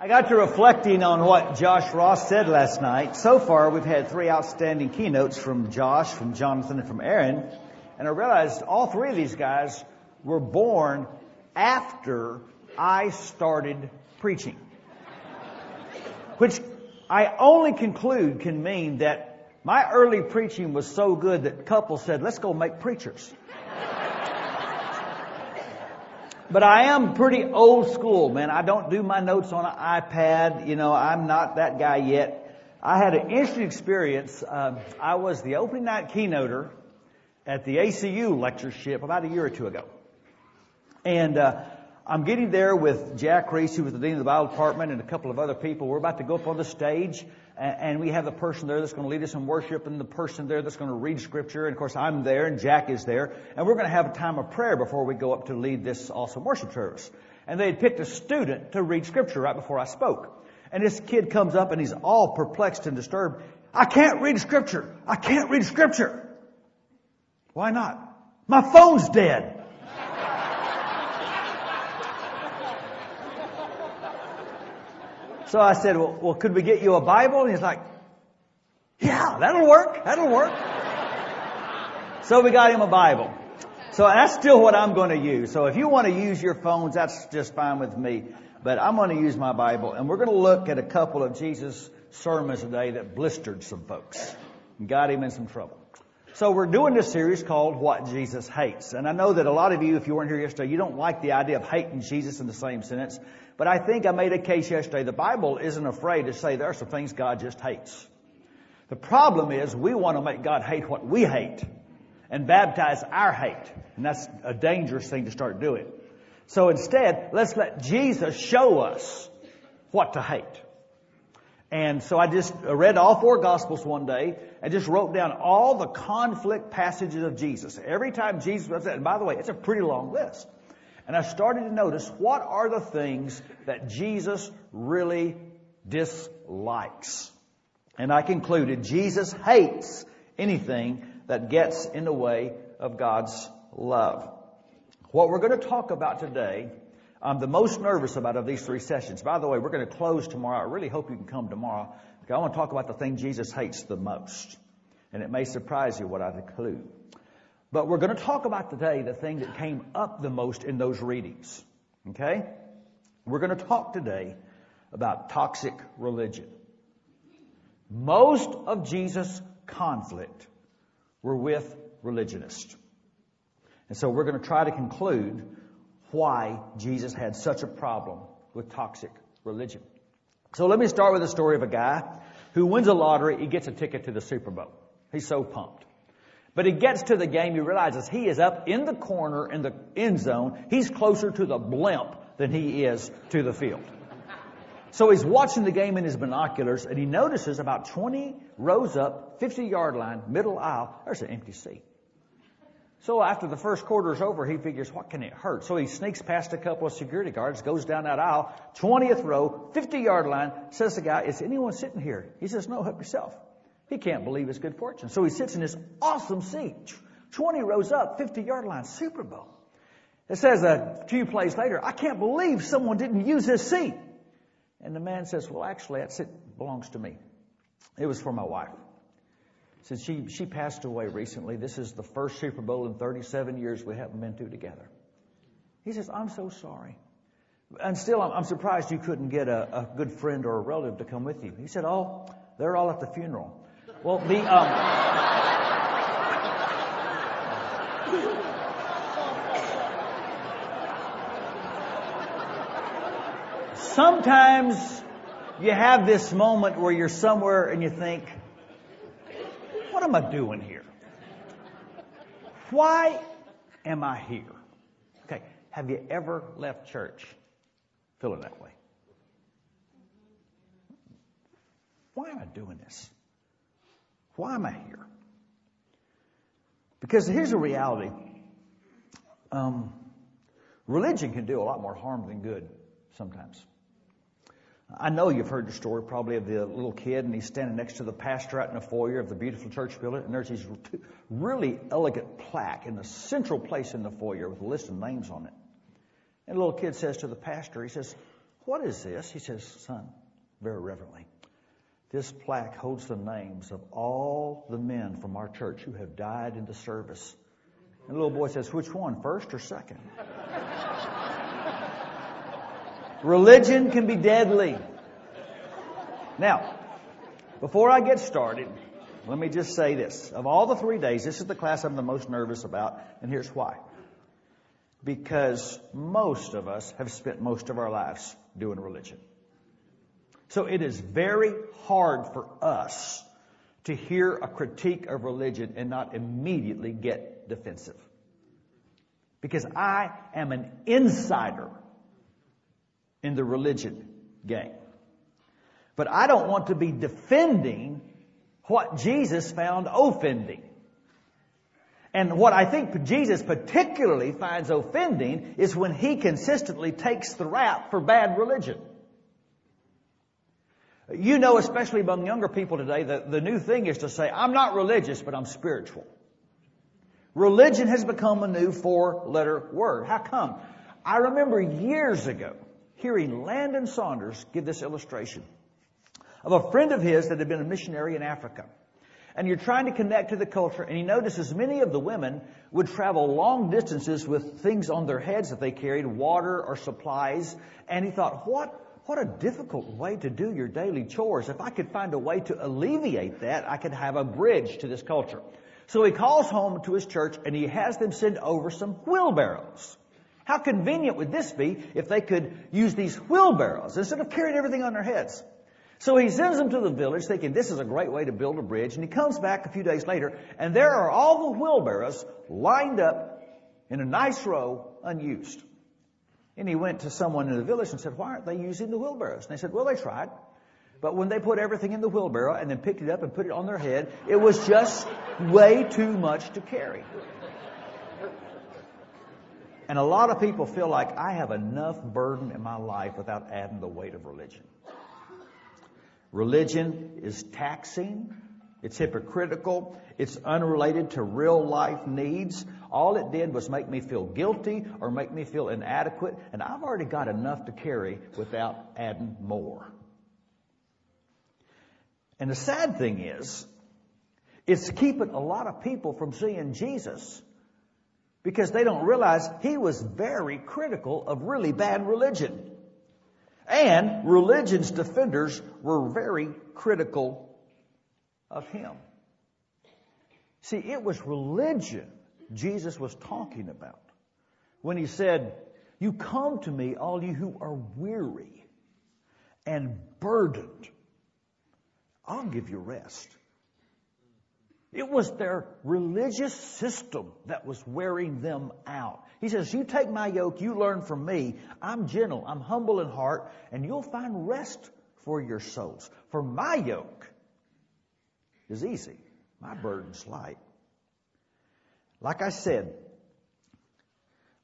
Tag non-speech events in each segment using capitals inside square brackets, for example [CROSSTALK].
I got to reflecting on what Josh Ross said last night. So far, we've had three outstanding keynotes from Josh, from Jonathan, and from Aaron. And I realized all three of these guys were born after I started preaching. Which I only conclude can mean that my early preaching was so good that couples said, let's go make preachers. But I am pretty old school, man. I don't do my notes on an iPad. You know, I'm not that guy yet. I had an interesting experience. Uh, I was the opening night keynoter at the ACU lectureship about a year or two ago. And uh, I'm getting there with Jack Reese, who was the dean of the Bible department, and a couple of other people. We're about to go up on the stage, and we have the person there that's going to lead us in worship and the person there that's going to read scripture. And of course, I'm there and Jack is there. And we're going to have a time of prayer before we go up to lead this awesome worship service. And they had picked a student to read scripture right before I spoke. And this kid comes up and he's all perplexed and disturbed. I can't read scripture. I can't read scripture. Why not? My phone's dead. So I said, well, well, could we get you a Bible? And he's like, yeah, that'll work. That'll work. so we got him a Bible. So that's still what I'm going to use. So if you want to use your phones, that's just fine with me. But I'm going to use my Bible. And we're going to look at a couple of Jesus' sermons today that blistered some folks and got him in some trouble. So we're doing this series called What Jesus Hates. And I know that a lot of you, if you weren't here yesterday, you don't like the idea of hating Jesus in the same sentence. But I think I made a case yesterday. The Bible isn't afraid to say there are some things God just hates. The problem is we want to make God hate what we hate and baptize our hate. And that's a dangerous thing to start doing. So instead, let's let Jesus show us what to hate. And so I just read all four gospels one day and just wrote down all the conflict passages of Jesus. Every time Jesus was, and by the way, it's a pretty long list. And I started to notice what are the things that Jesus really dislikes. And I concluded Jesus hates anything that gets in the way of God's love. What we're going to talk about today, I'm the most nervous about of these three sessions. By the way, we're going to close tomorrow. I really hope you can come tomorrow. I want to talk about the thing Jesus hates the most. And it may surprise you what I conclude. But we're going to talk about today the thing that came up the most in those readings. Okay? We're going to talk today about toxic religion. Most of Jesus' conflict were with religionists. And so we're going to try to conclude why Jesus had such a problem with toxic religion. So let me start with the story of a guy who wins a lottery, he gets a ticket to the Super Bowl. He's so pumped. But he gets to the game, he realizes he is up in the corner in the end zone. He's closer to the blimp than he is to the field. So he's watching the game in his binoculars and he notices about 20 rows up, 50 yard line, middle aisle, there's an empty seat. So after the first quarter is over, he figures, what can it hurt? So he sneaks past a couple of security guards, goes down that aisle, 20th row, 50 yard line, says to the guy, is anyone sitting here? He says, no, help yourself. He can't believe his good fortune. So he sits in this awesome seat, 20 rows up, 50 yard line, Super Bowl. It says a few plays later, I can't believe someone didn't use his seat. And the man says, well, actually, that seat belongs to me. It was for my wife. Since she, she passed away recently, this is the first Super Bowl in 37 years we haven't been to together. He says, I'm so sorry. And still, I'm, I'm surprised you couldn't get a, a good friend or a relative to come with you. He said, Oh, they're all at the funeral. Well, the um, sometimes you have this moment where you're somewhere and you think, am I doing here? Why am I here? Okay, have you ever left church feeling that way? Why am I doing this? Why am I here? Because here's the reality. Um, religion can do a lot more harm than good sometimes. I know you've heard the story probably of the little kid and he's standing next to the pastor out in the foyer of the beautiful church building and there's these really elegant plaque in the central place in the foyer with a list of names on it. And the little kid says to the pastor, he says, What is this? He says, Son, very reverently, this plaque holds the names of all the men from our church who have died in the service. And the little boy says, Which one, first or second? Religion can be deadly. Now, before I get started, let me just say this. Of all the three days, this is the class I'm the most nervous about, and here's why. Because most of us have spent most of our lives doing religion. So it is very hard for us to hear a critique of religion and not immediately get defensive. Because I am an insider in the religion game. But I don't want to be defending what Jesus found offending. And what I think Jesus particularly finds offending is when he consistently takes the rap for bad religion. You know, especially among younger people today, that the new thing is to say, I'm not religious, but I'm spiritual. Religion has become a new four letter word. How come? I remember years ago hearing Landon Saunders give this illustration of a friend of his that had been a missionary in Africa. And you're trying to connect to the culture, and he notices many of the women would travel long distances with things on their heads that they carried, water or supplies. And he thought, what what a difficult way to do your daily chores. If I could find a way to alleviate that, I could have a bridge to this culture. So he calls home to his church and he has them send over some wheelbarrows. How convenient would this be if they could use these wheelbarrows instead of carrying everything on their heads? So he sends them to the village thinking this is a great way to build a bridge and he comes back a few days later and there are all the wheelbarrows lined up in a nice row unused. And he went to someone in the village and said, why aren't they using the wheelbarrows? And they said, well, they tried. But when they put everything in the wheelbarrow and then picked it up and put it on their head, it was just way too much to carry. And a lot of people feel like I have enough burden in my life without adding the weight of religion. Religion is taxing. It's hypocritical. It's unrelated to real life needs. All it did was make me feel guilty or make me feel inadequate, and I've already got enough to carry without adding more. And the sad thing is, it's keeping a lot of people from seeing Jesus because they don't realize he was very critical of really bad religion. And religion's defenders were very critical of him. See, it was religion Jesus was talking about when he said, You come to me, all you who are weary and burdened. I'll give you rest. It was their religious system that was wearing them out. He says, You take my yoke, you learn from me. I'm gentle, I'm humble in heart, and you'll find rest for your souls. For my yoke is easy, my burden's light. Like I said,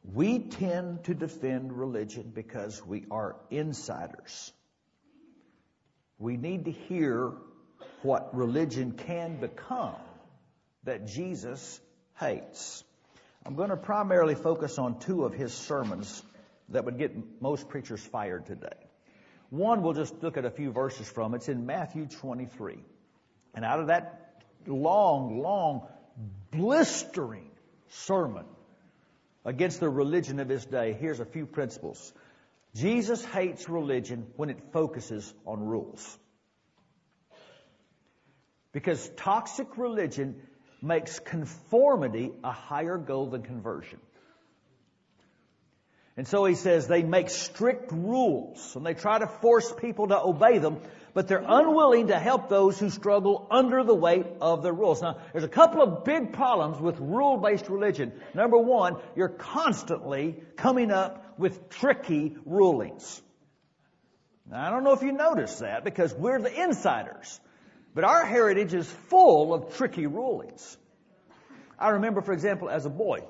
we tend to defend religion because we are insiders. We need to hear what religion can become that Jesus hates. I'm going to primarily focus on two of his sermons that would get most preachers fired today. One, we'll just look at a few verses from. It's in Matthew 23. And out of that long, long blistering sermon against the religion of his day, here's a few principles. Jesus hates religion when it focuses on rules. Because toxic religion makes conformity a higher goal than conversion. And so he says they make strict rules and they try to force people to obey them but they're unwilling to help those who struggle under the weight of the rules. Now, there's a couple of big problems with rule-based religion. Number one, you're constantly coming up with tricky rulings. Now, I don't know if you noticed that because we're the insiders, but our heritage is full of tricky rulings. I remember, for example, as a boy,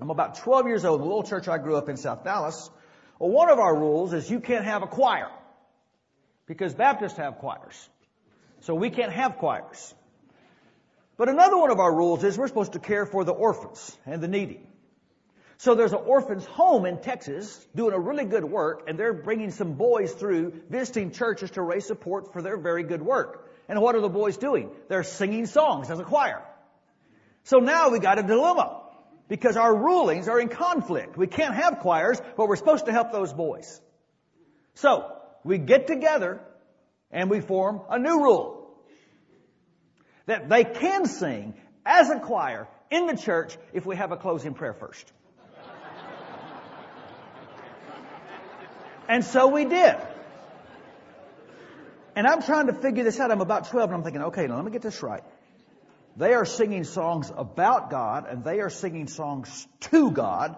I'm about 12 years old, the little church I grew up in South Dallas. Well, one of our rules is you can't have a choir because Baptists have choirs. So we can't have choirs. But another one of our rules is we're supposed to care for the orphans and the needy. So there's an orphan's home in Texas doing a really good work, and they're bringing some boys through visiting churches to raise support for their very good work. And what are the boys doing? They're singing songs as a choir. So now we got a dilemma because our rulings are in conflict. We can't have choirs, but we're supposed to help those boys. So we get together and we form a new rule that they can sing as a choir in the church if we have a closing prayer first. and so we did. And I'm trying to figure this out. I'm about 12 and I'm thinking, okay, now let me get this right. They are singing songs about God and they are singing songs to God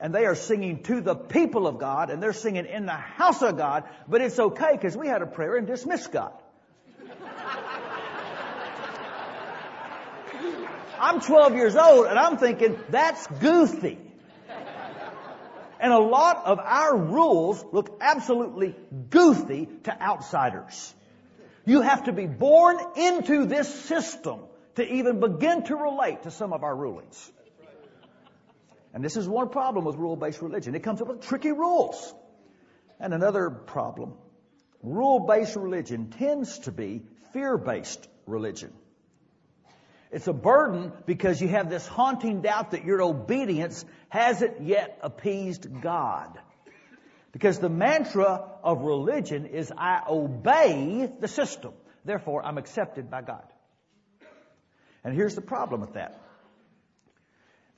and they are singing to the people of God and they're singing in the house of God, but it's okay because we had a prayer and dismissed God. I'm 12 years old and I'm thinking that's goofy. And a lot of our rules look absolutely goofy to outsiders. You have to be born into this system to even begin to relate to some of our rulings. And this is one problem with rule-based religion. It comes up with tricky rules. And another problem, rule-based religion tends to be fear-based religion. It's a burden because you have this haunting doubt that your obedience hasn't yet appeased God. Because the mantra of religion is I obey the system. Therefore, I'm accepted by God. And here's the problem with that.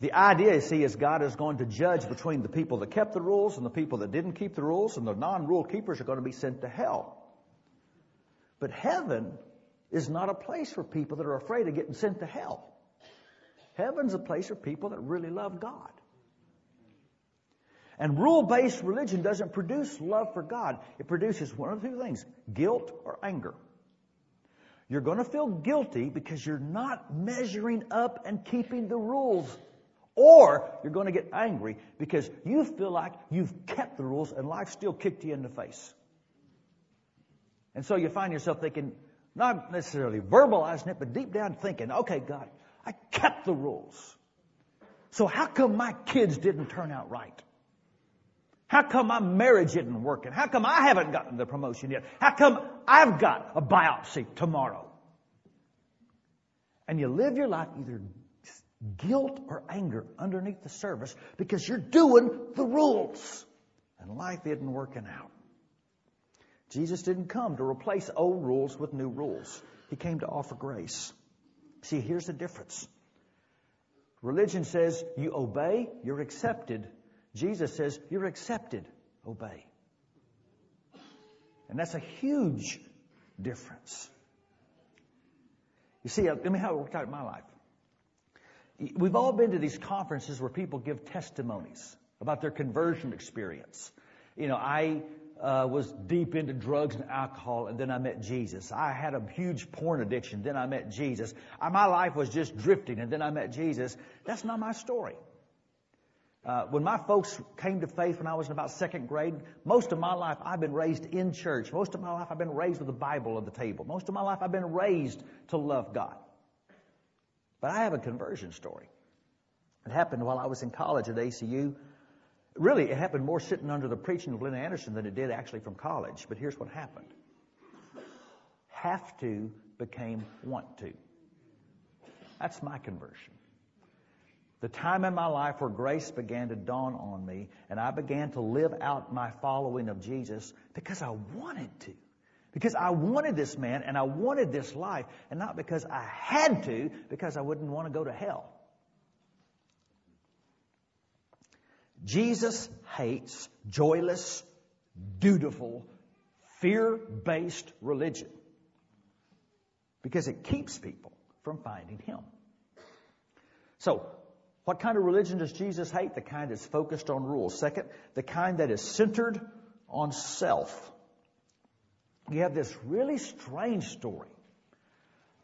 The idea, you see, is God is going to judge between the people that kept the rules and the people that didn't keep the rules, and the non-rule keepers are going to be sent to hell. But heaven is not a place for people that are afraid of getting sent to hell. Heaven's a place for people that really love God. And rule-based religion doesn't produce love for God. It produces one of two things, guilt or anger. You're going to feel guilty because you're not measuring up and keeping the rules. Or you're going to get angry because you feel like you've kept the rules and life still kicked you in the face. And so you find yourself thinking, not necessarily verbalizing it, but deep down thinking, okay, God, I kept the rules. So how come my kids didn't turn out right? How come my marriage isn't working? How come I haven't gotten the promotion yet? How come I've got a biopsy tomorrow? And you live your life either guilt or anger underneath the surface because you're doing the rules and life isn't working out. Jesus didn't come to replace old rules with new rules. He came to offer grace. See, here's the difference. Religion says you obey, you're accepted. Jesus says you're accepted, obey. And that's a huge difference. You see, uh, let me how it worked out in my life. We've all been to these conferences where people give testimonies about their conversion experience. You know, I uh, was deep into drugs and alcohol, and then I met Jesus. I had a huge porn addiction, then I met Jesus. I, my life was just drifting, and then I met Jesus. That's not my story. Uh, when my folks came to faith when I was in about second grade, most of my life I've been raised in church. Most of my life I've been raised with the Bible at the table. Most of my life I've been raised to love God. But I have a conversion story. It happened while I was in college at ACU. Really, it happened more sitting under the preaching of Lynn Anderson than it did actually from college. But here's what happened. Have to became want to. That's my conversion. The time in my life where grace began to dawn on me and I began to live out my following of Jesus because I wanted to. Because I wanted this man and I wanted this life and not because I had to, because I wouldn't want to go to hell. Jesus hates joyless, dutiful, fear-based religion because it keeps people from finding Him. So, what kind of religion does Jesus hate? The kind that's focused on rules. Second, the kind that is centered on self. You have this really strange story.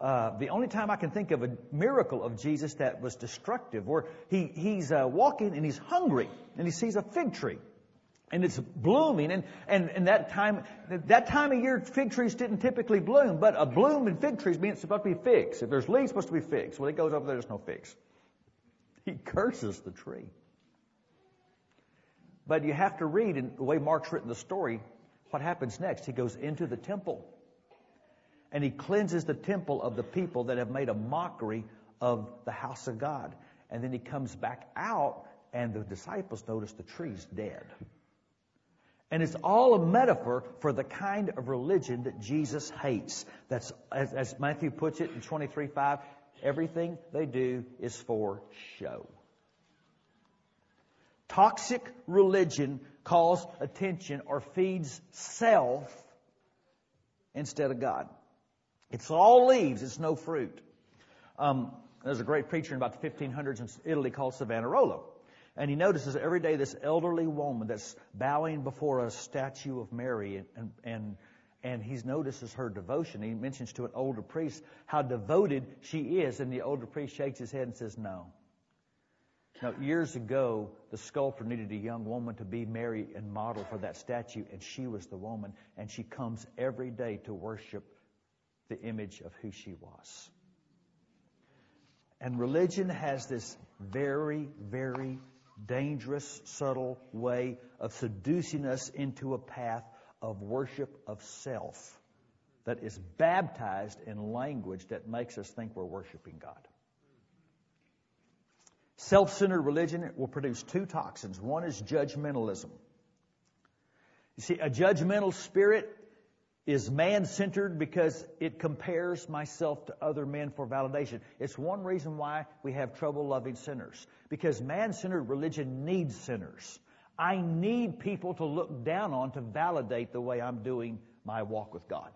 Uh, the only time I can think of a miracle of Jesus that was destructive, where he, he's uh, walking and he's hungry and he sees a fig tree and it's blooming and, and, and that time that time of year fig trees didn't typically bloom, but a bloom in fig trees means it's supposed to be figs. If there's leaves, supposed to be figs. When it goes over there, there's no figs. [LAUGHS] He curses the tree. But you have to read, in the way Mark's written the story, what happens next. He goes into the temple and he cleanses the temple of the people that have made a mockery of the house of God. And then he comes back out, and the disciples notice the tree's dead. And it's all a metaphor for the kind of religion that Jesus hates. That's, as, as Matthew puts it in 23 5, everything they do is for show. Toxic religion calls attention or feeds self instead of God. It's all leaves, it's no fruit. Um, there's a great preacher in about the 1500s in Italy called Savonarola. And he notices every day this elderly woman that's bowing before a statue of Mary and, and, and, he notices her devotion. He mentions to an older priest how devoted she is, and the older priest shakes his head and says, No. Now, years ago, the sculptor needed a young woman to be Mary and model for that statue, and she was the woman, and she comes every day to worship the image of who she was. And religion has this very, very dangerous, subtle way of seducing us into a path of worship of self that is baptized in language that makes us think we're worshiping God. Self centered religion will produce two toxins. One is judgmentalism. You see, a judgmental spirit is man centered because it compares myself to other men for validation. It's one reason why we have trouble loving sinners. Because man centered religion needs sinners. I need people to look down on to validate the way I'm doing my walk with God.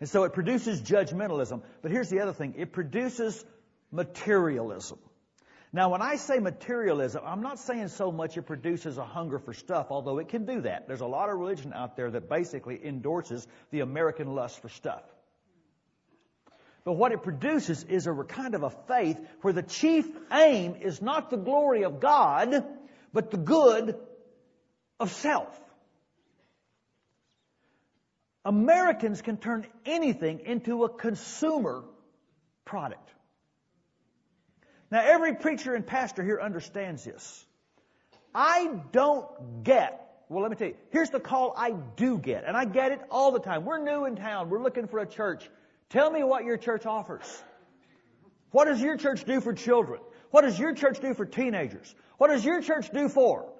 And so it produces judgmentalism. But here's the other thing it produces materialism. Now, when I say materialism, I'm not saying so much it produces a hunger for stuff, although it can do that. There's a lot of religion out there that basically endorses the American lust for stuff. But what it produces is a kind of a faith where the chief aim is not the glory of God, but the good of self. Americans can turn anything into a consumer product. Now, every preacher and pastor here understands this. I don't get, well, let me tell you, here's the call I do get, and I get it all the time. We're new in town, we're looking for a church. Tell me what your church offers. What does your church do for children? What does your church do for teenagers? What does your church do for?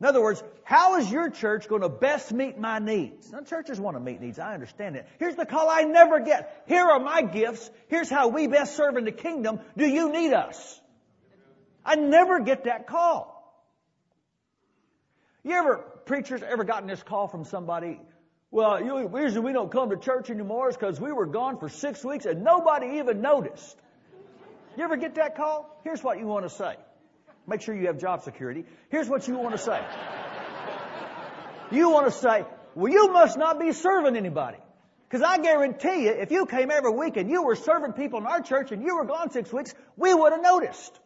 In other words, how is your church going to best meet my needs? Now, churches want to meet needs. I understand it. Here's the call I never get. Here are my gifts. Here's how we best serve in the kingdom. Do you need us? I never get that call. You ever, preachers, ever gotten this call from somebody? Well, the reason we don't come to church anymore is because we were gone for six weeks and nobody even noticed. You ever get that call? Here's what you want to say. Make sure you have job security. Here's what you want to say. You want to say, well, you must not be serving anybody. Because I guarantee you, if you came every week and you were serving people in our church and you were gone six weeks, we would have noticed.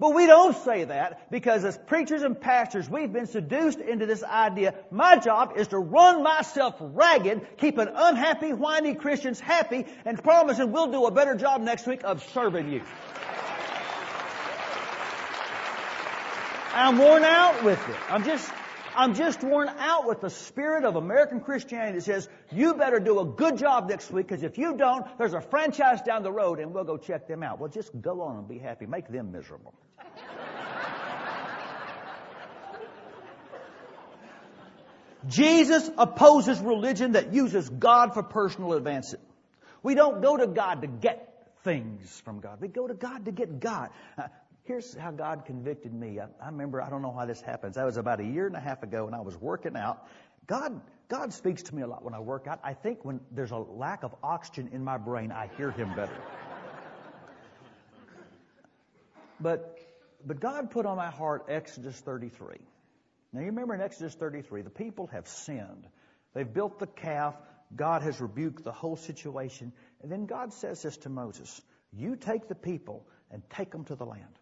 But we don't say that because as preachers and pastors, we've been seduced into this idea. My job is to run myself ragged, keeping unhappy, whiny Christians happy, and promising we'll do a better job next week of serving you. I'm worn out with it. I'm just, I'm just worn out with the spirit of American Christianity that says, you better do a good job next week because if you don't, there's a franchise down the road and we'll go check them out. Well, just go on and be happy. Make them miserable. [LAUGHS] Jesus opposes religion that uses God for personal advancement. We don't go to God to get things from God. We go to God to get God. Uh, Here's how God convicted me. I, I remember, I don't know why this happens. That was about a year and a half ago and I was working out. God, God speaks to me a lot when I work out. I think when there's a lack of oxygen in my brain, I hear Him better. but, but God put on my heart Exodus 33. Now you remember in Exodus 33, the people have sinned. They've built the calf. God has rebuked the whole situation. And then God says this to Moses, you take the people and take them to the land.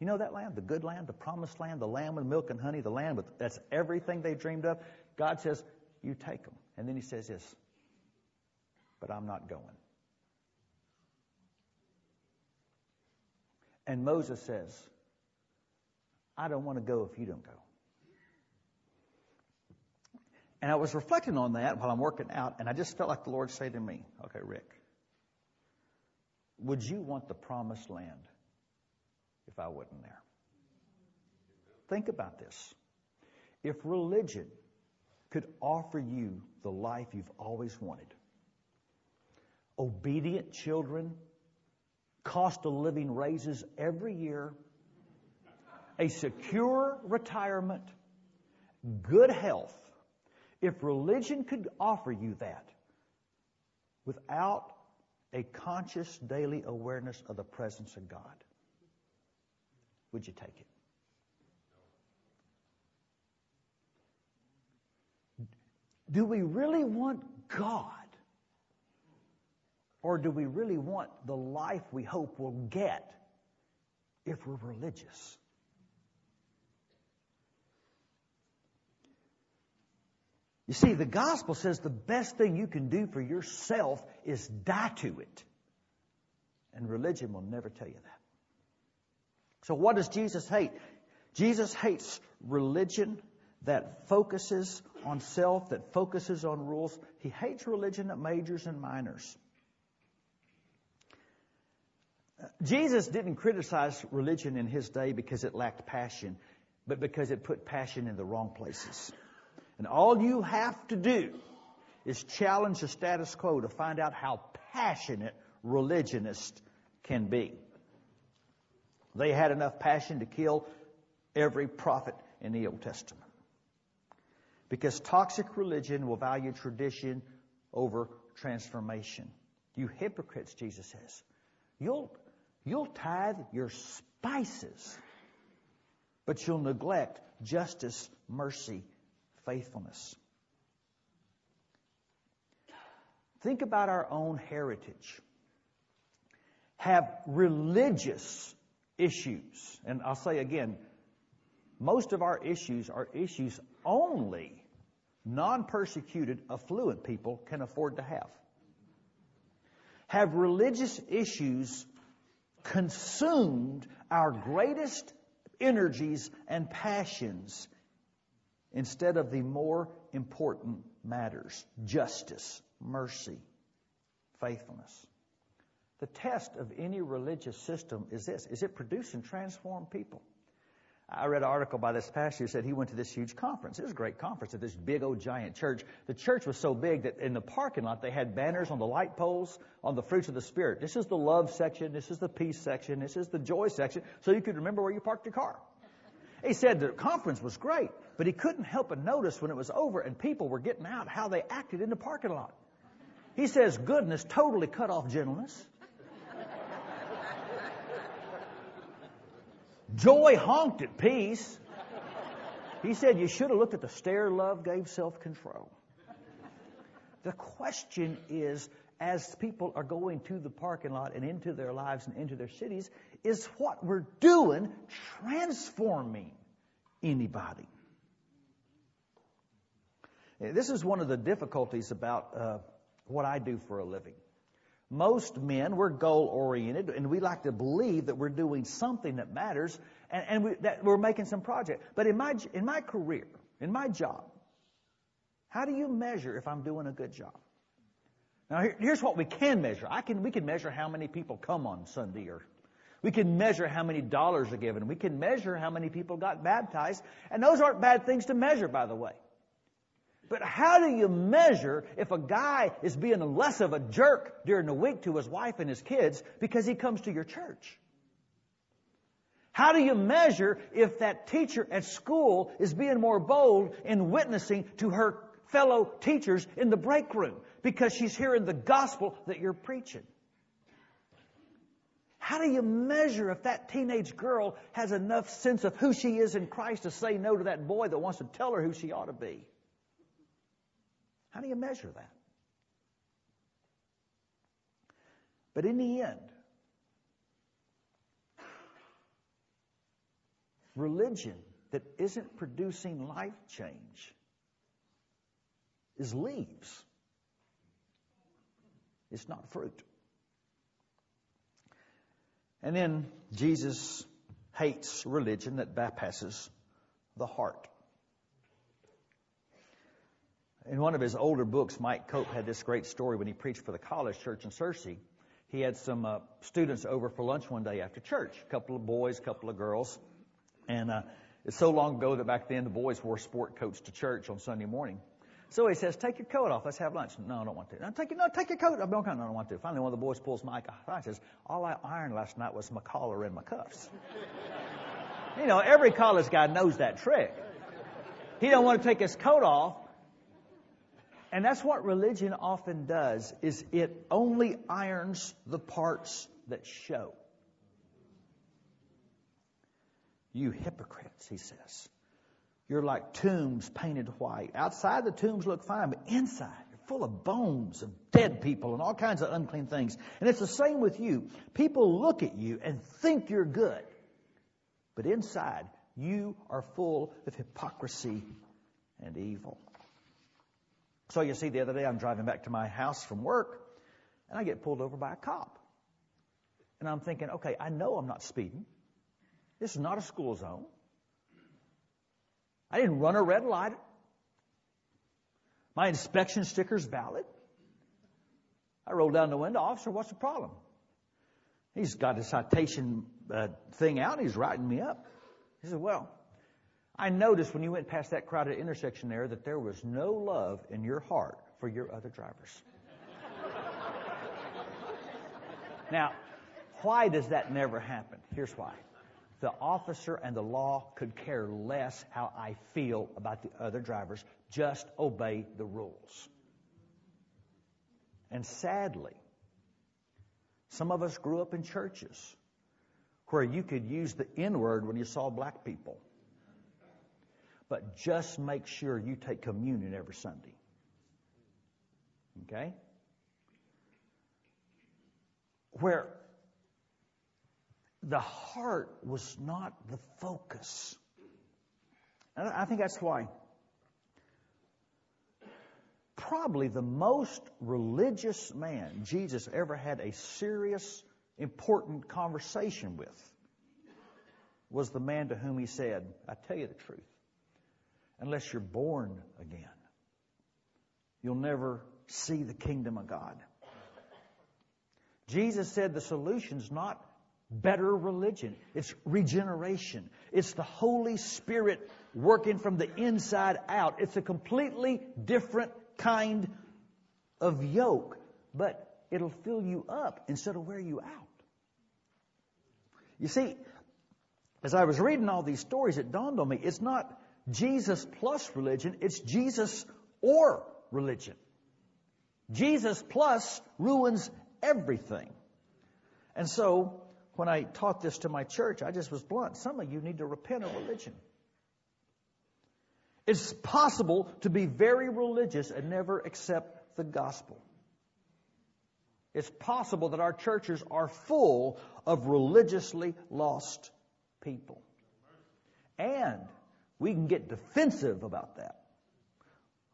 You know that land? The good land, the promised land, the land with milk and honey, the land with that's everything they dreamed of. God says, You take them. And then he says this, but I'm not going. And Moses says, I don't want to go if you don't go. And I was reflecting on that while I'm working out, and I just felt like the Lord said to me, Okay, Rick, would you want the promised land if I wasn't there? Think about this. If religion could offer you the life you've always wanted, obedient children, cost of living raises every year, a secure retirement, good health, if religion could offer you that without a conscious daily awareness of the presence of God, would you take it? Do we really want God? Or do we really want the life we hope we'll get if we're religious? You see, the gospel says the best thing you can do for yourself is die to it. And religion will never tell you that. So what does Jesus hate? Jesus hates religion that focuses on self, that focuses on rules. He hates religion that majors and minors. Jesus didn't criticize religion in his day because it lacked passion, but because it put passion in the wrong places. And all you have to do is challenge the status quo to find out how passionate religionists can be. They had enough passion to kill every prophet in the Old Testament. Because toxic religion will value tradition over transformation. You hypocrites, Jesus says. You'll, you'll tithe your spices, but you'll neglect justice, mercy, faithfulness. Think about our own heritage. Have religious issues, and I'll say again, most of our issues are issues only non persecuted, affluent people can afford to have. Have religious issues consumed our greatest energies and passions instead of the more important matters justice, mercy, faithfulness. The test of any religious system is this is it produce and transform people? I read an article by this pastor who said he went to this huge conference. It was a great conference at this big old giant church. The church was so big that in the parking lot they had banners on the light poles on the fruits of the Spirit. This is the love section. This is the peace section. This is the joy section. So you could remember where you parked your car. He said the conference was great, but he couldn't help but notice when it was over and people were getting out how they acted in the parking lot. He says goodness totally cut off gentleness. Joy honked at peace. He said you should have looked at the stare love gave self control. The question is, as people are going to the parking lot and into their lives and into their cities, is what we're doing transforming anybody? This is one of the difficulties about uh, what I do for a living. Most men, we're goal oriented and we like to believe that we're doing something that matters and, and we, that we're making some project. But in my, in my career, in my job, how do you measure if I'm doing a good job? Now, here, here's what we can measure. I can, we can measure how many people come on Sunday or we can measure how many dollars are given. We can measure how many people got baptized. And those aren't bad things to measure, by the way. But how do you measure if a guy is being less of a jerk during the week to his wife and his kids because he comes to your church? How do you measure if that teacher at school is being more bold in witnessing to her fellow teachers in the break room because she's hearing the gospel that you're preaching? How do you measure if that teenage girl has enough sense of who she is in Christ to say no to that boy that wants to tell her who she ought to be? How do you measure that? But in the end, religion that isn't producing life change is leaves. It's not fruit. And then Jesus hates religion that bypasses the heart. In one of his older books, Mike Cope had this great story when he preached for the college church in Searcy. He had some uh, students over for lunch one day after church, a couple of boys, a couple of girls. And uh, it's so long ago that back then the boys wore sport coats to church on Sunday morning. So he says, take your coat off. Let's have lunch. No, I don't want to. No, take, your, no, take your coat off. No, I don't want to. Finally, one of the boys pulls Mike aside and says, all I ironed last night was my collar and my cuffs. [LAUGHS] you know, every college guy knows that trick. He don't want to take his coat off and that's what religion often does is it only irons the parts that show. You hypocrites, he says. You're like tombs painted white. Outside the tombs look fine, but inside you're full of bones of dead people and all kinds of unclean things. And it's the same with you. People look at you and think you're good. But inside, you are full of hypocrisy and evil. So you see, the other day I'm driving back to my house from work, and I get pulled over by a cop. And I'm thinking, okay, I know I'm not speeding. This is not a school zone. I didn't run a red light. My inspection sticker's valid. I roll down the window, officer, what's the problem? He's got his citation uh, thing out, he's writing me up. He said, well, I noticed when you went past that crowded intersection there that there was no love in your heart for your other drivers. now, why does that never happen? Here's why. The officer and the law could care less how I feel about the other drivers. Just obey the rules. And sadly, some of us grew up in churches where you could use the N word when you saw black people but just make sure you take communion every Sunday. Okay? Where the heart was not the focus. And I think that's why probably the most religious man Jesus ever had a serious, important conversation with was the man to whom he said, I tell you the truth unless you're born again. You'll never see the kingdom of God. Jesus said the solution's not better religion. It's regeneration. It's the Holy Spirit working from the inside out. It's a completely different kind of yoke, but it'll fill you up instead of wear you out. You see, as I was reading all these stories, it dawned on me, it's not Jesus plus religion, it's Jesus or religion. Jesus plus ruins everything. And so, when I taught this to my church, I just was blunt. Some of you need to repent of religion. It's possible to be very religious and never accept the gospel. It's possible that our churches are full of religiously lost people. And we can get defensive about that,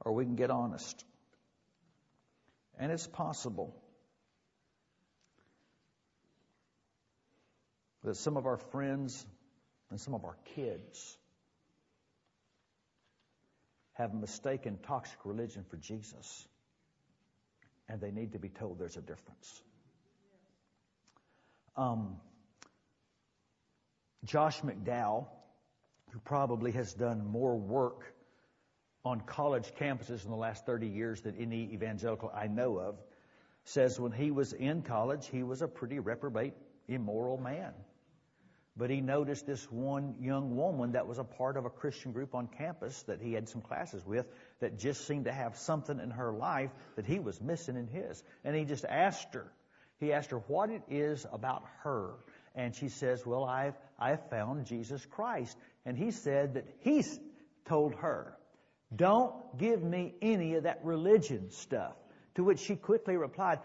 or we can get honest. And it's possible that some of our friends and some of our kids have mistaken toxic religion for Jesus, and they need to be told there's a difference. Um, Josh McDowell who probably has done more work on college campuses in the last 30 years than any evangelical I know of, says when he was in college, he was a pretty reprobate, immoral man. But he noticed this one young woman that was a part of a Christian group on campus that he had some classes with that just seemed to have something in her life that he was missing in his. And he just asked her, he asked her what it is about her. And she says, well, I've, I've found Jesus Christ. And he said that he told her, don't give me any of that religion stuff. To which she quickly replied,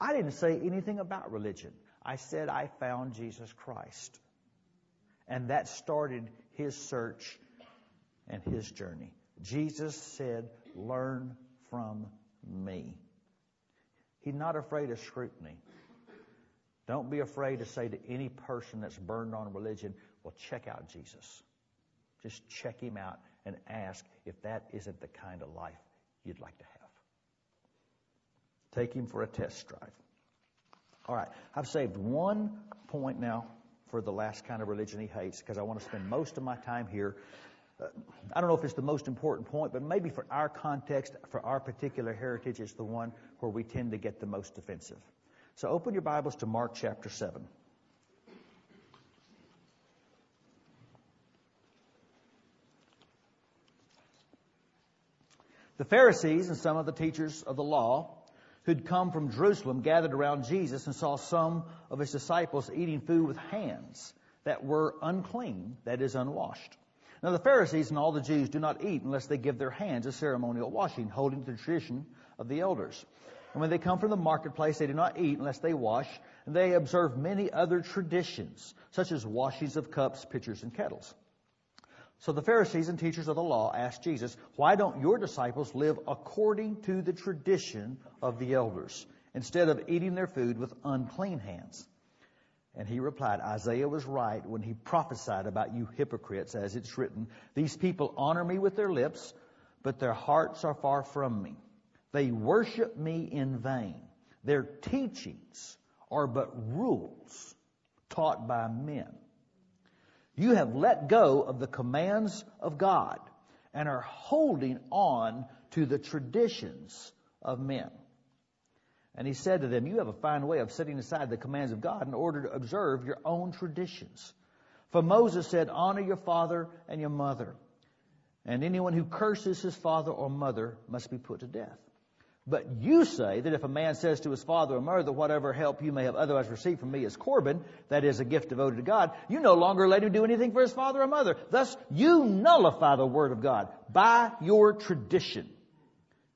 I didn't say anything about religion. I said I found Jesus Christ. And that started his search and his journey. Jesus said, learn from me. He's not afraid of scrutiny. Don't be afraid to say to any person that's burned on religion, well, check out Jesus. Just check him out and ask if that isn't the kind of life you'd like to have. Take him for a test drive. All right, I've saved one point now for the last kind of religion he hates because I want to spend most of my time here. Uh, I don't know if it's the most important point, but maybe for our context, for our particular heritage, it's the one where we tend to get the most defensive. So open your Bibles to Mark chapter 7. The Pharisees and some of the teachers of the law who'd come from Jerusalem gathered around Jesus and saw some of his disciples eating food with hands that were unclean, that is, unwashed. Now the Pharisees and all the Jews do not eat unless they give their hands a ceremonial washing, holding to the tradition of the elders. And when they come from the marketplace, they do not eat unless they wash, and they observe many other traditions, such as washings of cups, pitchers, and kettles. So the Pharisees and teachers of the law asked Jesus, Why don't your disciples live according to the tradition of the elders, instead of eating their food with unclean hands? And he replied, Isaiah was right when he prophesied about you hypocrites, as it's written, These people honor me with their lips, but their hearts are far from me. They worship me in vain. Their teachings are but rules taught by men. You have let go of the commands of God and are holding on to the traditions of men. And he said to them, You have a fine way of setting aside the commands of God in order to observe your own traditions. For Moses said, Honor your father and your mother. And anyone who curses his father or mother must be put to death. But you say that if a man says to his father or mother, whatever help you may have otherwise received from me is Corban, that is a gift devoted to God, you no longer let him do anything for his father or mother. Thus, you nullify the word of God by your tradition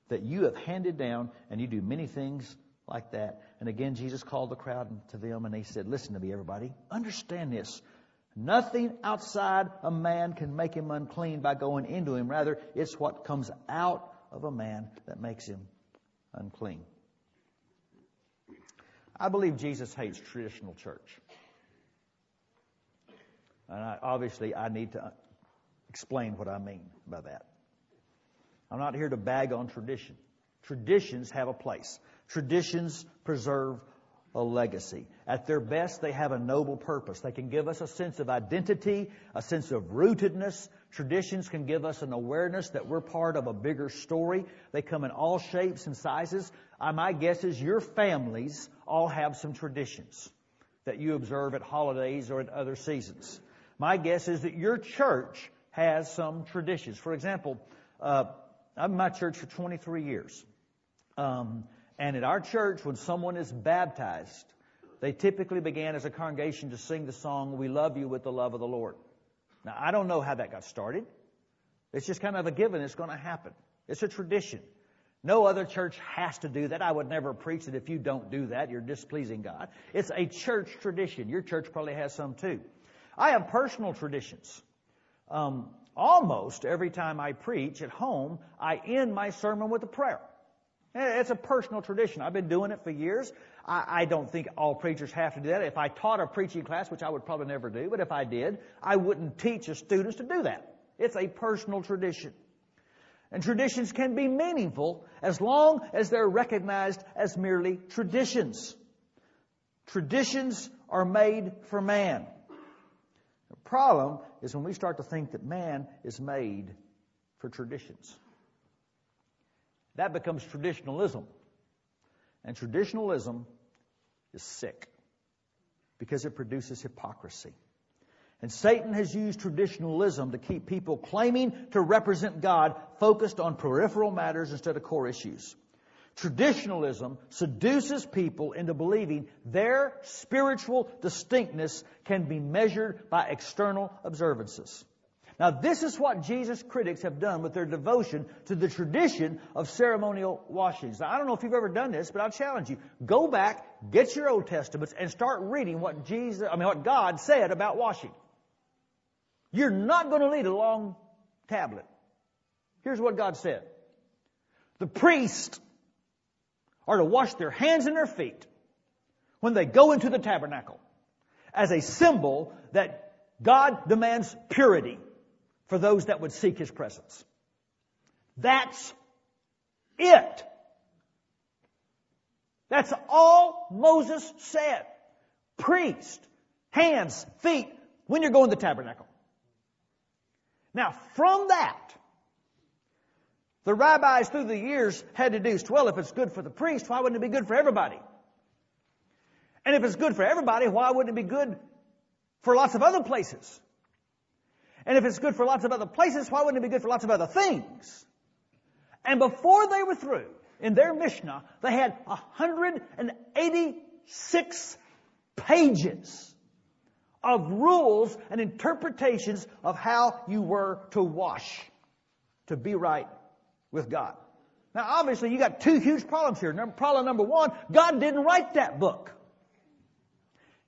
that you have handed down, and you do many things like that. And again, Jesus called the crowd to them and he said, listen to me, everybody. Understand this. Nothing outside a man can make him unclean by going into him. Rather, it's what comes out of a man that makes him unclean. I believe Jesus hates traditional church. And I, obviously, I need to explain what I mean by that. I'm not here to bag on tradition. Traditions have a place. Traditions preserve a legacy. At their best, they have a noble purpose. They can give us a sense of identity, a sense of rootedness. Traditions can give us an awareness that we're part of a bigger story. They come in all shapes and sizes. Uh, my guess is your families all have some traditions that you observe at holidays or at other seasons. My guess is that your church has some traditions. For example, uh, been in my church for 23 years. Um, and at our church, when someone is baptized, they typically began as a congregation to sing the song, We Love You with the Love of the Lord. Now, I don't know how that got started. It's just kind of a given. It's going to happen. It's a tradition. No other church has to do that. I would never preach that if you don't do that, you're displeasing God. It's a church tradition. Your church probably has some too. I have personal traditions. Um, almost every time I preach at home, I end my sermon with a prayer. Eh, it's a personal tradition. I've been doing it for years. I, I, don't think all preachers have to do that. If I taught a preaching class, which I would probably never do, but if I did, I wouldn't teach the students to do that. It's a personal tradition. And traditions can be meaningful as long as they're recognized as merely traditions. Traditions are made for man. The problem is when we start to think that man is made for traditions. That becomes traditionalism. And traditionalism is sick because it produces hypocrisy. And Satan has used traditionalism to keep people claiming to represent God focused on peripheral matters instead of core issues. Traditionalism seduces people into believing their spiritual distinctness can be measured by external observances. Now, this is what Jesus' critics have done with their devotion to the tradition of ceremonial washings. Now, I don't know if you've ever done this, but I'll challenge you. Go back, get your Old Testaments, and start reading what Jesus, I mean, what God said about washing. You're not going to need a long tablet. Here's what God said. The priest are to wash their hands and their feet when they go into the tabernacle as a symbol that God demands purity for those that would seek His presence. That's it. That's all Moses said. Priest, hands, feet, when you're going to the tabernacle. Now, from that, the rabbis through the years had deduced, well, if it's good for the priest, why wouldn't it be good for everybody? And if it's good for everybody, why wouldn't it be good for lots of other places? And if it's good for lots of other places, why wouldn't it be good for lots of other things? And before they were through, in their Mishnah, they had 186 pages of rules and interpretations of how you were to wash to be right with God. Now, obviously, you got two huge problems here. Problem number one, God didn't write that book.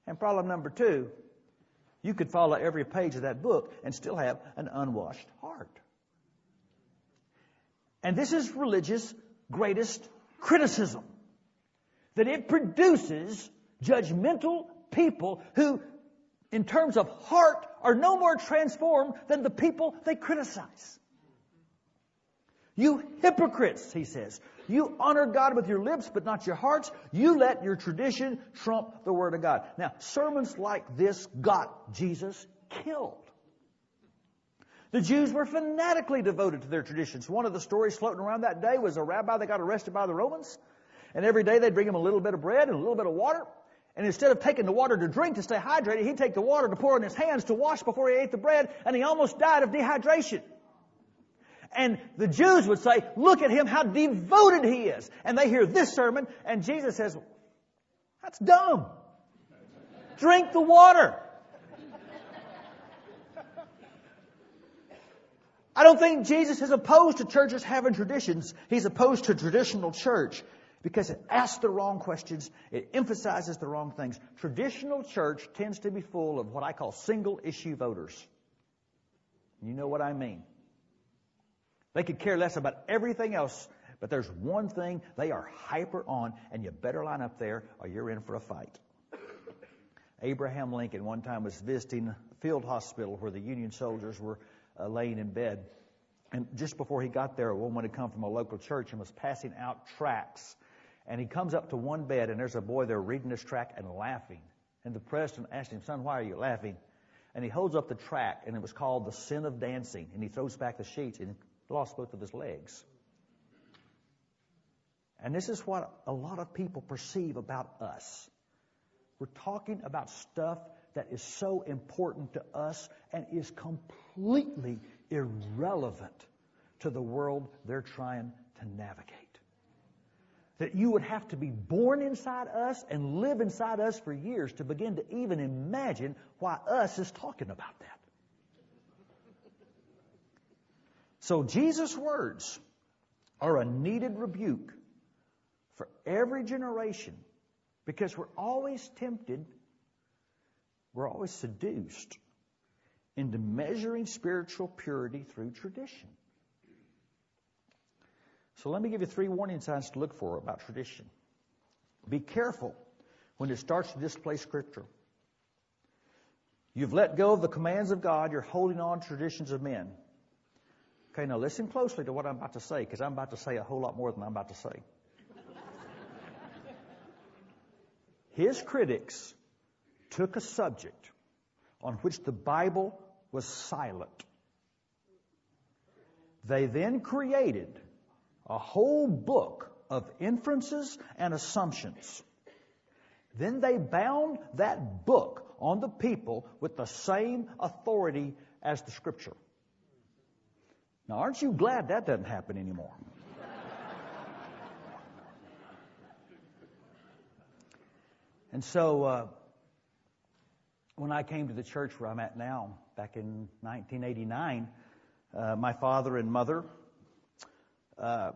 And problem number two, you could follow every page of that book and still have an unwashed heart. And this is religion's greatest criticism. That it produces judgmental people who, in terms of heart, are no more transformed than the people they criticize. You hypocrites, he says. You honor God with your lips, but not your hearts. You let your tradition trump the Word of God. Now, sermons like this got Jesus killed. The Jews were fanatically devoted to their traditions. One of the stories floating around that day was a rabbi that got arrested by the Romans. And every day they'd bring him a little bit of bread and a little bit of water. And instead of taking the water to drink to stay hydrated, he'd take the water to pour on his hands to wash before he ate the bread, and he almost died of dehydration. And the Jews would say, look at him, how devoted he is. And they hear this sermon, and Jesus says, that's dumb. Drink the water. I don't think Jesus is opposed to churches having traditions. He's opposed to traditional church because it asks the wrong questions. It emphasizes the wrong things. Traditional church tends to be full of what I call single issue voters. You know what I mean. They could care less about everything else, but there's one thing they are hyper on, and you better line up there or you're in for a fight. Abraham Lincoln one time was visiting a field hospital where the Union soldiers were uh, laying in bed. And just before he got there, a woman had come from a local church and was passing out tracts. And he comes up to one bed, and there's a boy there reading this tract and laughing. And the president asked him, Son, why are you laughing? And he holds up the tract, and it was called The Sin of Dancing. And he throws back the sheets, and lost both of his legs. And this is what a lot of people perceive about us. We're talking about stuff that is so important to us and is completely irrelevant to the world they're trying to navigate. That you would have to be born inside us and live inside us for years to begin to even imagine why us is talking about that. So Jesus' words are a needed rebuke for every generation because we're always tempted, we're always seduced into measuring spiritual purity through tradition. So let me give you three warning signs to look for about tradition. Be careful when it starts to displace Scripture. You've let go of the commands of God, you're holding on to traditions of men. Okay, now listen closely to what I'm about to say, because I'm about to say a whole lot more than I'm about to say. His critics took a subject on which the Bible was silent. They then created a whole book of inferences and assumptions. Then they bound that book on the people with the same authority as the scripture. Now, aren't you glad that doesn't happen anymore? and so, uh, when I came to the church where I'm at now, back in 1989, uh, my father and mother uh,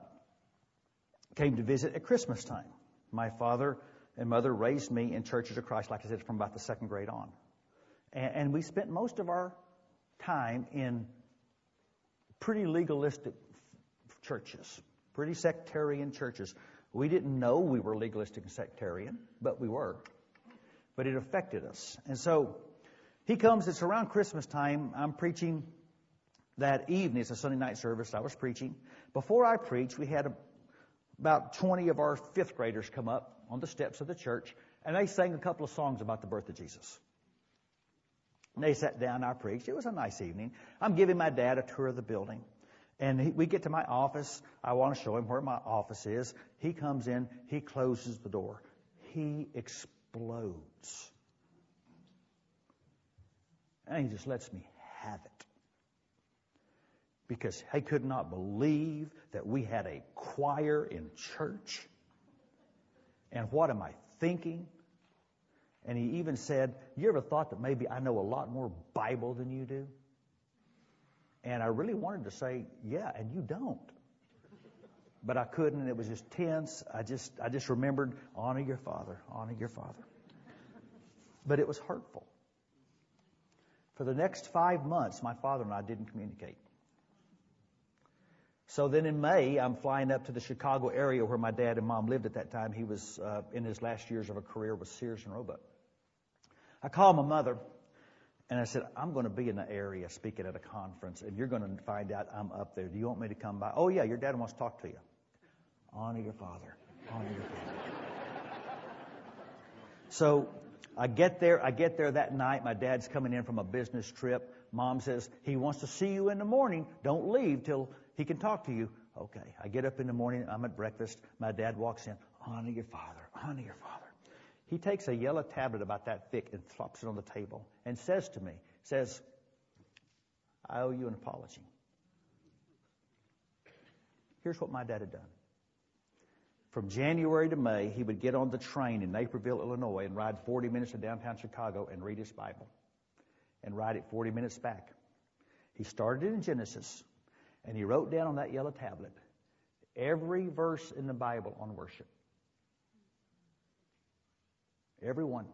came to visit at Christmas time. My father and mother raised me in Churches of Christ, like I said, from about the second grade on. And, and we spent most of our time in pretty legalistic churches, pretty sectarian churches. We didn't know we were legalistic and sectarian, but we were. but it affected us. And so he comes, it's around Christmas time. I'm preaching that evening. It's a Sunday night service. I was preaching. Before I preached, we had a, about 20 of our fifth graders come up on the steps of the church, and they sang a couple of songs about the birth of Jesus. They sat down, I preached. It was a nice evening. I'm giving my dad a tour of the building. And he, we get to my office. I want to show him where my office is. He comes in, he closes the door. He explodes. And he just lets me have it. Because he could not believe that we had a choir in church. And what am I thinking? And he even said, You ever thought that maybe I know a lot more Bible than you do? And I really wanted to say, Yeah, and you don't. But I couldn't, it was just tense. I just, I just remembered, honor your father, honor your father. But it was hurtful. For the next five months, my father and I didn't communicate. So then in May, I'm flying up to the Chicago area where my dad and mom lived at that time. He was uh, in his last years of a career with Sears and Roebuck. I called my mother and I said, I'm going to be in the area speaking at a conference and you're going to find out I'm up there. Do you want me to come by? Oh yeah, your dad wants to talk to you. Honor your father. Honor your father. so I get there, I get there that night. My dad's coming in from a business trip. Mom says, he wants to see you in the morning. Don't leave till he can talk to you. Okay. I get up in the morning. I'm at breakfast. My dad walks in. Honor your father. Honor your father. He takes a yellow tablet about that thick and flops it on the table and says to me, says, I owe you an apology. Here's what my dad had done. From January to May, he would get on the train in Naperville, Illinois, and ride 40 minutes to downtown Chicago and read his Bible and ride it 40 minutes back. He started in Genesis and he wrote down on that yellow tablet every verse in the Bible on worship. Every one.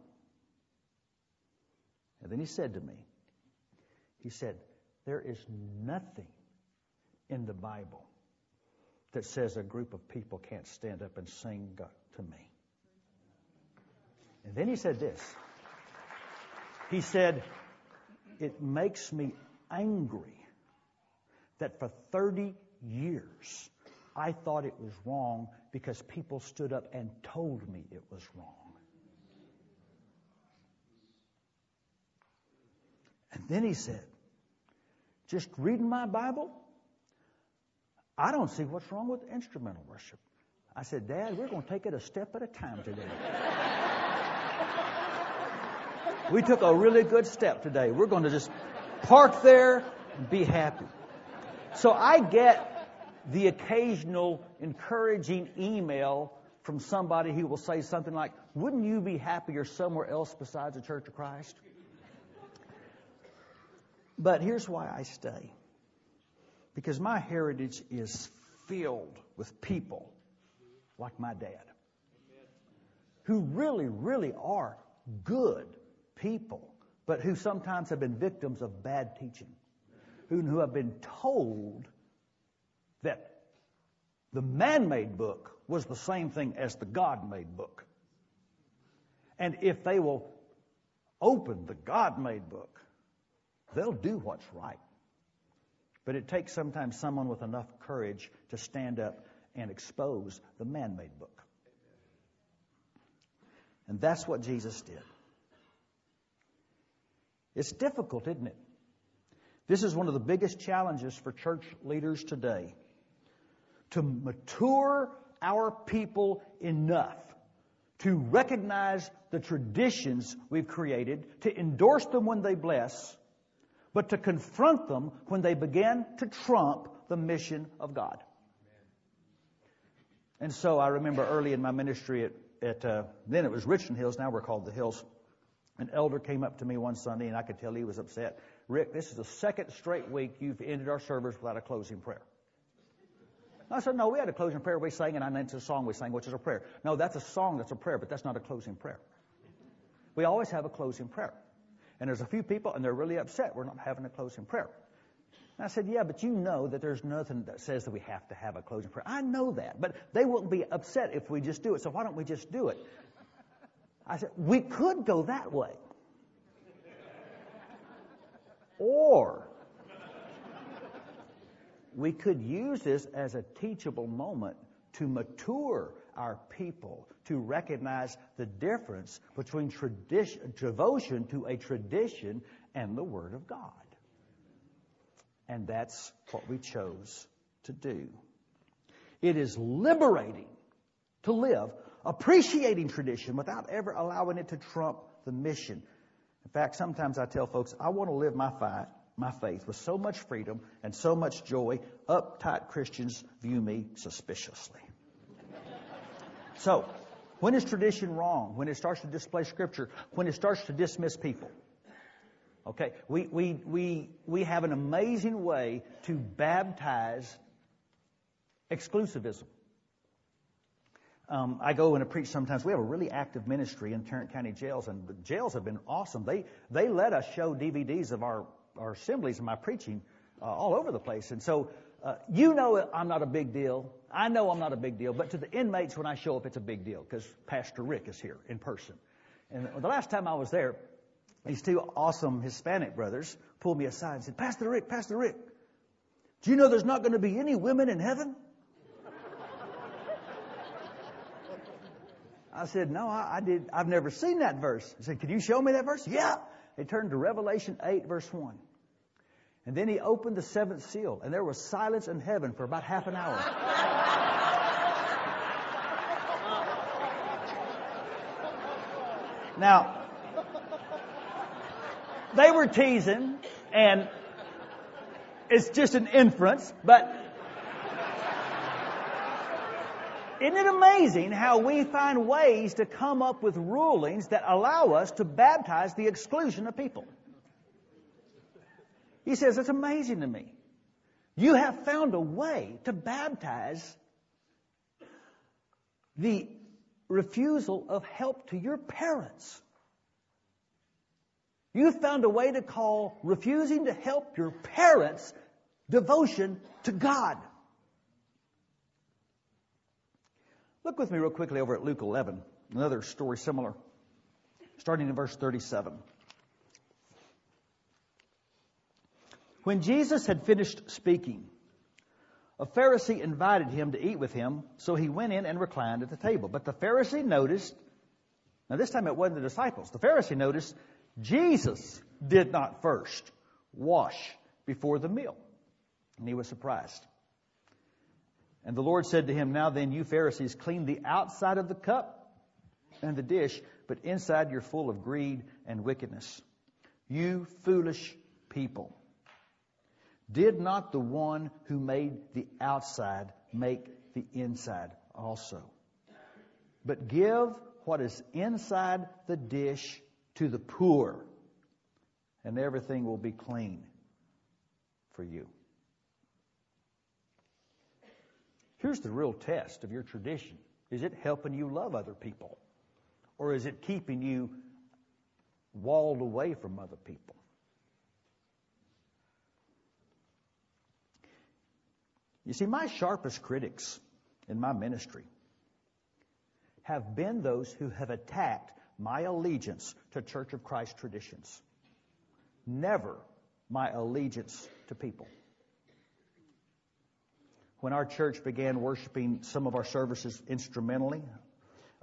And then he said to me, he said, there is nothing in the Bible that says a group of people can't stand up and sing to me. And then he said this. He said, it makes me angry that for 30 years I thought it was wrong because people stood up and told me it was wrong. And then he said, just reading my Bible, I don't see what's wrong with instrumental worship. I said, Dad, we're going to take it a step at a time today. [LAUGHS] we took a really good step today. We're going to just park there and be happy. So I get the occasional encouraging email from somebody who will say something like, Wouldn't you be happier somewhere else besides the Church of Christ? But here's why I stay. Because my heritage is filled with people like my dad who really, really are good people, but who sometimes have been victims of bad teaching who, have been told that the man-made book was the same thing as the God-made book. And if they will open the God-made book, they'll do what's right. But it takes sometimes someone with enough courage to stand up and expose the man-made book. And that's what Jesus did. It's difficult, isn't it? This is one of the biggest challenges for church leaders today. To mature our people enough to recognize the traditions we've created, to endorse them when they bless, but to confront them when they begin to trump the mission of God. And so I remember early in my ministry at, at uh, then it was Richland Hills, now we're called the Hills. An elder came up to me one Sunday and I could tell he was upset. Rick, this is the second straight week you've ended our service without a closing prayer. I said, no, we had a closing prayer we sang, and I named a song we sang, which is a prayer. No, that's a song that's a prayer, but that's not a closing prayer. We always have a closing prayer. And there's a few people, and they're really upset we're not having a closing prayer. And I said, yeah, but you know that there's nothing that says that we have to have a closing prayer. I know that, but they wouldn't be upset if we just do it, so why don't we just do it? I said, we could go that way. Or we could use this as a teachable moment to mature our people to recognize the difference between tradition, devotion to a tradition and the Word of God. And that's what we chose to do. It is liberating to live appreciating tradition without ever allowing it to trump the mission. In fact, sometimes I tell folks, I want to live my fight, my faith with so much freedom and so much joy, uptight Christians view me suspiciously. so, when is tradition wrong? When it starts to displace scripture? When it starts to dismiss people? Okay, we, we, we, we have an amazing way to baptize exclusivism. Um, I go and preach sometimes. We have a really active ministry in Tarrant County jails, and the jails have been awesome. They they let us show DVDs of our our assemblies and my preaching uh, all over the place. And so, uh, you know, I'm not a big deal. I know I'm not a big deal, but to the inmates, when I show up, it's a big deal because Pastor Rick is here in person. And the last time I was there, these two awesome Hispanic brothers pulled me aside and said, Pastor Rick, Pastor Rick, do you know there's not going to be any women in heaven? I said, no, I, I, did. I've never seen that verse. He said, could you show me that verse? Yeah. He turned to Revelation 8 verse 1. And then he opened the seventh seal and there was silence in heaven for about half an hour. [LAUGHS] now, they were teasing and it's just an inference, but Isn't it amazing how we find ways to come up with rulings that allow us to baptize the exclusion of people? He says, it's amazing to me. You have found a way to baptize the refusal of help to your parents. You found a way to call refusing to help your parents devotion to God. Look with me real quickly over at Luke 11, another story similar, starting in verse 37. When Jesus had finished speaking, a Pharisee invited him to eat with him, so he went in and reclined at the table. But the Pharisee noticed, now this time it wasn't the disciples, the Pharisee noticed Jesus did not first wash before the meal. And he was surprised. And the Lord said to him, Now then, you Pharisees, clean the outside of the cup and the dish, but inside you're full of greed and wickedness. You foolish people. Did not the one who made the outside make the inside also? But give what is inside the dish to the poor, and everything will be clean for you. Here's the real test of your tradition. Is it helping you love other people? Or is it keeping you walled away from other people? You see, my sharpest critics in my ministry have been those who have attacked my allegiance to Church of Christ traditions. Never my allegiance to people when our church began worshiping some of our services instrumentally,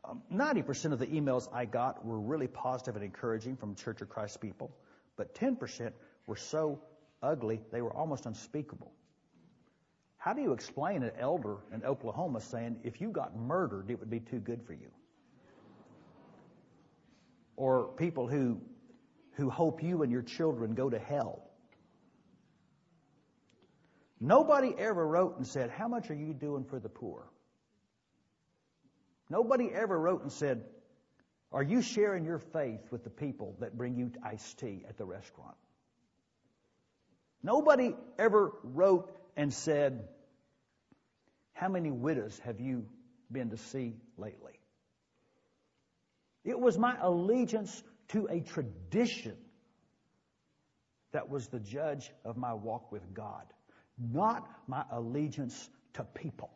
um, 90% of the emails I got were really positive and encouraging from Church of Christ people, but 10% were so ugly they were almost unspeakable. How do you explain an elder in Oklahoma saying, if you got murdered, it would be too good for you? Or people who, who hope you and your children go to hell Nobody ever wrote and said, How much are you doing for the poor? Nobody ever wrote and said, Are you sharing your faith with the people that bring you iced tea at the restaurant? Nobody ever wrote and said, How many widows have you been to see lately? It was my allegiance to a tradition that was the judge of my walk with God not my allegiance to people.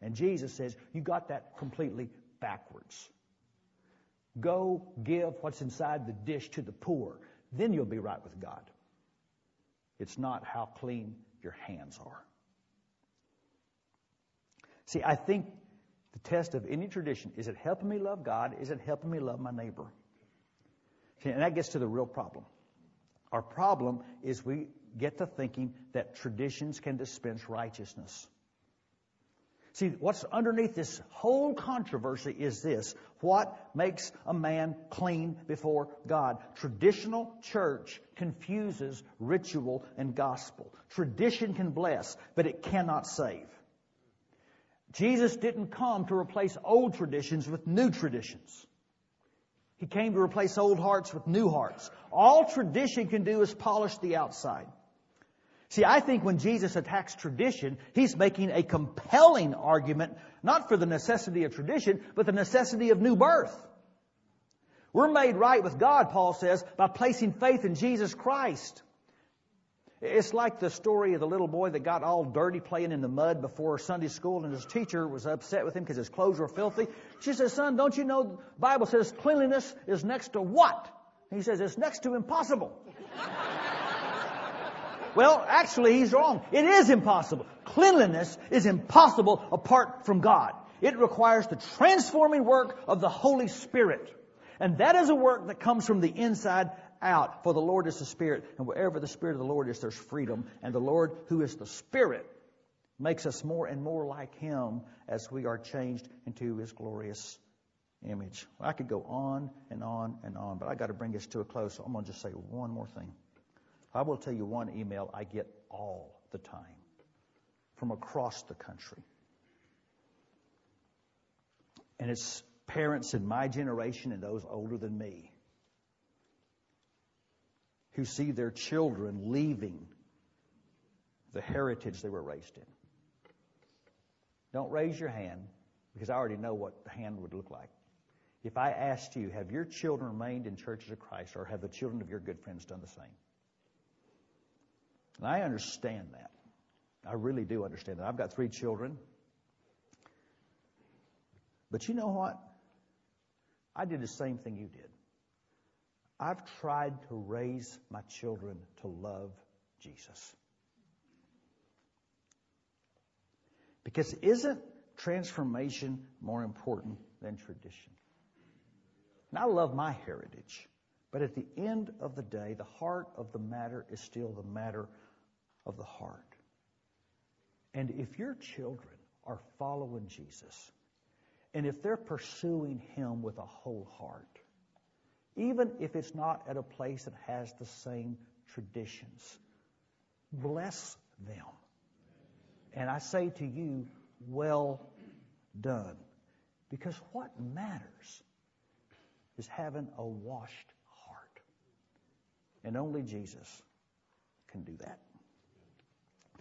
And Jesus says, You got that completely backwards. Go give what's inside the dish to the poor. Then you'll be right with God. It's not how clean your hands are. See, I think the test of any tradition is it helping me love God? Is it helping me love my neighbor? See, and that gets to the real problem. Our problem is we get to thinking that traditions can dispense righteousness. See, what's underneath this whole controversy is this. What makes a man clean before God? Traditional church confuses ritual and gospel. Tradition can bless, but it cannot save. Jesus didn't come to replace old traditions with new traditions. He came to replace old hearts with new hearts. All tradition can do is polish the outside. See, I think when Jesus attacks tradition, he's making a compelling argument, not for the necessity of tradition, but the necessity of new birth. We're made right with God, Paul says, by placing faith in Jesus Christ. It's like the story of the little boy that got all dirty playing in the mud before Sunday school and his teacher was upset with him because his clothes were filthy. She says, son, don't you know the Bible says cleanliness is next to what? he says, it's next to impossible. Well, actually, he's wrong. It is impossible. Cleanliness is impossible apart from God. It requires the transforming work of the Holy Spirit. And that is a work that comes from the inside out. For the Lord is the Spirit. And wherever the Spirit of the Lord is, there's freedom. And the Lord, who is the Spirit, makes us more and more like Him as we are changed into His glorious image. I could go on and on and on, but I got to bring this to a close. So I'm going to just say one more thing. I will tell you one email I get all the time from across the country. And it's parents in my generation and those older than me who see their children leaving the heritage they were raised in. Don't raise your hand because I already know what the hand would look like. If I asked you, have your children remained in churches of Christ or have the children of your good friends done the same? And I understand that. I really do understand that. I've got three children. But you know what? I did the same thing you did. I've tried to raise my children to love Jesus. Because isn't transformation more important than tradition? And I love my heritage. But at the end of the day, the heart of the matter is still the matter of the heart. And if your children are following Jesus, and if they're pursuing Him with a whole heart, even if it's not at a place that has the same traditions, bless them. And I say to you, well done. Because what matters is having a washed heart. And only Jesus can do that.